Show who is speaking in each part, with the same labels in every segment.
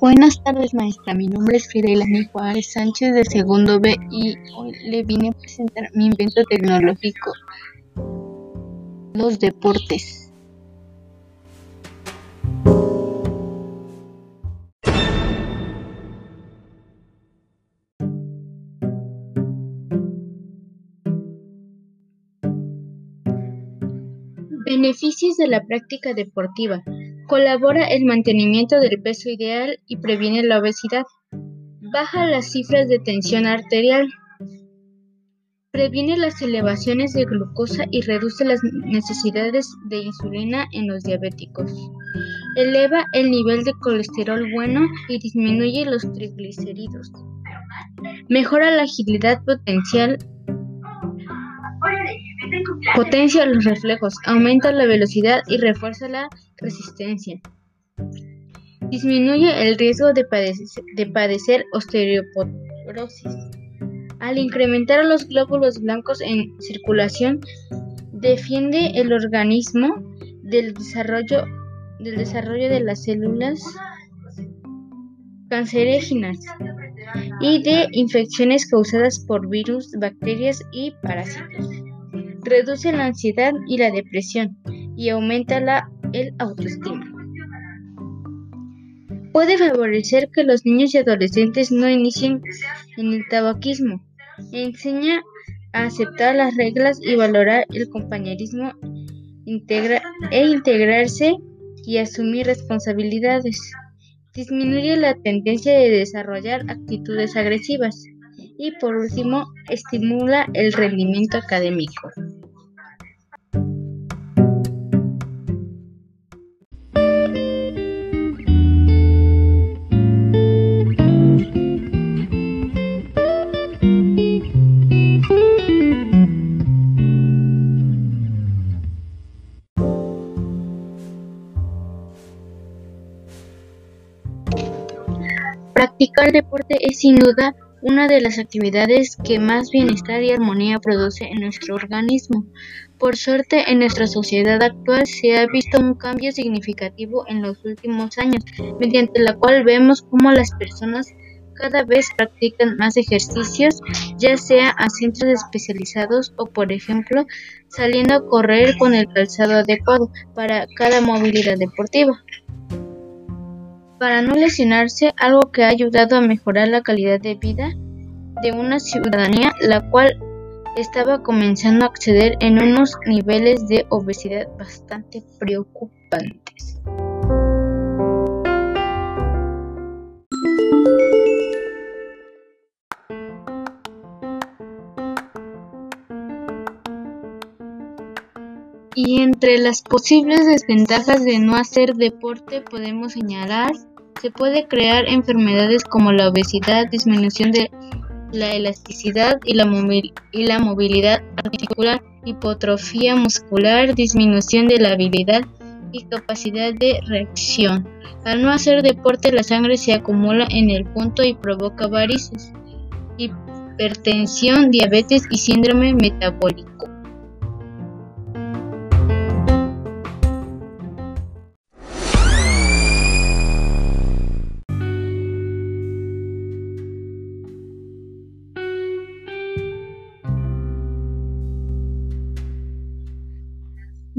Speaker 1: Buenas tardes maestra, mi nombre es Fidelani Juárez Sánchez de segundo B y hoy le vine a presentar mi invento tecnológico, los deportes. Beneficios de la práctica deportiva. Colabora el mantenimiento del peso ideal y previene la obesidad. Baja las cifras de tensión arterial. Previene las elevaciones de glucosa y reduce las necesidades de insulina en los diabéticos. Eleva el nivel de colesterol bueno y disminuye los triglicéridos. Mejora la agilidad potencial Potencia los reflejos, aumenta la velocidad y refuerza la resistencia. Disminuye el riesgo de padecer, osteoporosis. Al incrementar los glóbulos blancos en circulación, defiende el organismo del desarrollo, del desarrollo de las células cancerígenas y de infecciones causadas por virus, bacterias y parásitos reduce la ansiedad y la depresión y aumenta la el autoestima. Puede favorecer que los niños y adolescentes no inicien en el tabaquismo. Enseña a aceptar las reglas y valorar el compañerismo e integrarse y asumir responsabilidades. Disminuye la tendencia de desarrollar actitudes agresivas y por último estimula el rendimiento académico. Practicar deporte es sin duda una de las actividades que más bienestar y armonía produce en nuestro organismo. Por suerte, en nuestra sociedad actual se ha visto un cambio significativo en los últimos años, mediante la cual vemos cómo las personas cada vez practican más ejercicios, ya sea a centros especializados o, por ejemplo, saliendo a correr con el calzado adecuado para cada movilidad deportiva para no lesionarse, algo que ha ayudado a mejorar la calidad de vida de una ciudadanía la cual estaba comenzando a acceder en unos niveles de obesidad bastante preocupantes. Y entre las posibles desventajas de no hacer deporte podemos señalar se puede crear enfermedades como la obesidad, disminución de la elasticidad y la, movilidad articular, hipotrofia muscular, disminución de la habilidad y capacidad de reacción. Al no hacer deporte la sangre se acumula en el punto y provoca varices, hipertensión, diabetes y síndrome metabólico.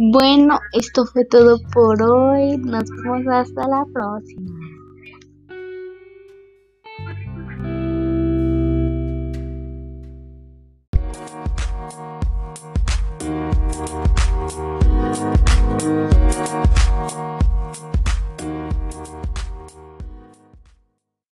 Speaker 1: Bueno, esto fue todo por hoy. Nos vemos hasta la próxima.